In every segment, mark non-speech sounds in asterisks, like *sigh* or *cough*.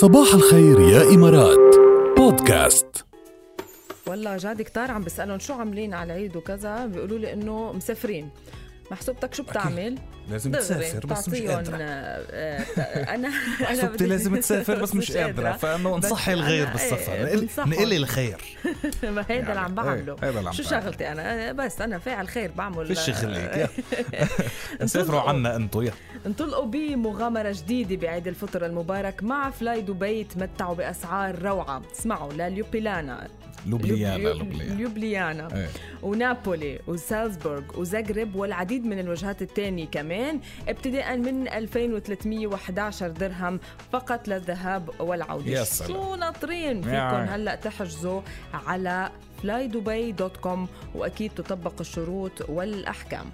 صباح الخير يا إمارات. بودكاست. والله جاد كتار عم بسألهم شو عاملين على العيد وكذا بيقولوا لي إنه مسافرين. محسوبتك شو بتعمل؟ لازم تسافر بس مش قادرة. *laughs* حسبتي بدي- لازم تسافر بس مش قادرة. فانه بس نصحي الغير أنا بالسفر. إيه،. نقلي الخير. *laughs* ما هيدا اللي عم يعني، بعمله. إيه، عم شو بعمله. شغلتي أنا؟ بس أنا فاعل خير بعمل فيش خليك. *laughs* سافروا عنا أنتو يا انطلقوا بمغامرة جديدة بعيد الفطر المبارك مع فلاي دبي تمتعوا بأسعار روعة. اسمعوا لليوبيلانا لوبليانا لوبليانا. ليوبليانا إيه. ونابولي وسالزبورغ وزغرب والعديد من الوجهات الثانية كمان ابتداء من 2311 درهم فقط للذهاب والعودة. يا سلام. شو ناطرين فيكم يا. هلأ تحجزوا على flydubay.com وأكيد تطبق الشروط والأحكام.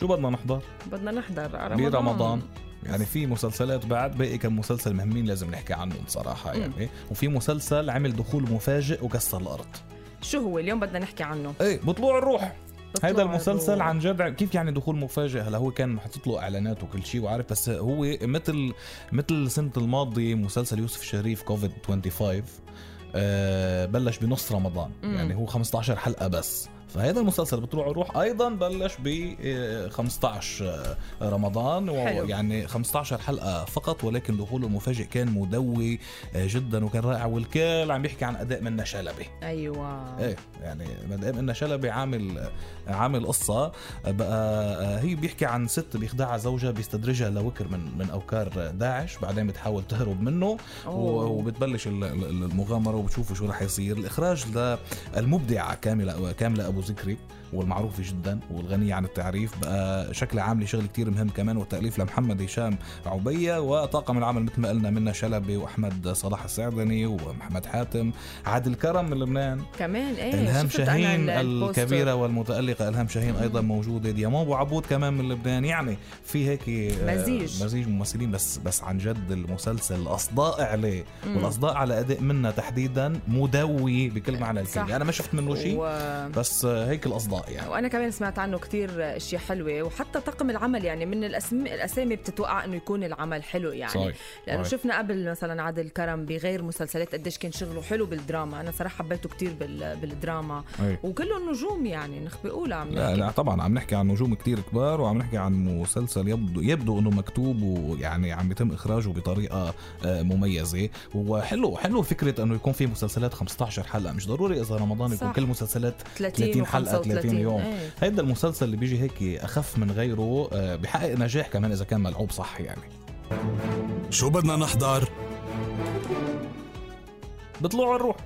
شو بدنا نحضر؟ بدنا نحضر رمضان. برمضان يعني في مسلسلات بعد باقي كم مسلسل مهمين لازم نحكي عنهم صراحة يعني. وفي مسلسل عمل دخول مفاجئ وكسر الأرض. شو هو؟ اليوم بدنا نحكي عنه. إيه بطلوع الروح. هيدا المسلسل. عن جد كيف يعني دخول مفاجئ؟ هلا هو كان محطوط له إعلانات وكل شيء وعارف بس هو مثل مثل السنة الماضيه مسلسل يوسف شريف كوفيد 25 آه بلش بنص رمضان. مم. يعني هو 15 حلقة بس. فهذا المسلسل بطلوع الروح أيضا بلش ب آه، 15 رمضان حلو. يعني 15 حلقة فقط ولكن دخوله المفاجئ كان مدوي آه، جدا وكان رائع والكل عم يحكي عن أداء منة شلبي أيوه إيه يعني مدام ان شلبي عامل عامل قصة بقى هي بيحكي عن ست بيخدعها زوجها بيستدرجها لوكر من من أوكار داعش بعدين بتحاول تهرب منه أوه. وبتبلش ال- ال- المغامرة وبتشوفوا شو رح يصير الإخراج للمبدعه كاملة كاملة أبو Music Creek. والمعروفة جدا والغنية عن التعريف بقى شكل عاملة شغل كتير مهم كمان والتأليف لمحمد هشام عبية وطاقم العمل مثل ما قلنا منا شلبي وأحمد صلاح السعدني ومحمد حاتم عادل كرم من لبنان كمان إيه أنا شاهين ال- البوستر. الكبيرة والمتألقة إلهام شاهين أيضا موجودة ديامون ابو عبود كمان من لبنان يعني في هيك آه، مزيج. مزيج ممثلين بس بس عن جد المسلسل الاصداء عليه مم. والاصداء على أداء منا تحديدا مدوي بكل معنى صح. الكلمة أنا ما شفت منه شيء و... بس هيك يعني وأنا كمان سمعت عنه كتير أشياء حلوة وحتى طاقم العمل يعني من الاسم الأسامي بتتوقع إنه يكون العمل حلو يعني صحيح. لأنه صحيح. شفنا قبل مثلا عادل كرم بغير مسلسلات قديش كان شغله حلو بالدراما أنا صراحة حبيته كتير بال... بالدراما أي. وكله نجوم يعني نخبي أولى عم لا. لا طبعا عم نحكي عن نجوم كتير كبار وعم نحكي عن مسلسل يبدو يبدو إنه مكتوب ويعني عم يتم إخراجه بطريقة آه، مميزة وحلو حلو فكرة إنه يكون في مسلسلات 15 حلقة مش ضروري إذا رمضان يكون صح. كل مسلسلات 30 30 حلقة 30 يوم إيه. هيدا المسلسل اللي بيجي هيك أخف من غيره آه، بحقق نجاح كمان إذا كان ملعوب صح يعني. شو بدنا نحضر؟ بطلوع الروح.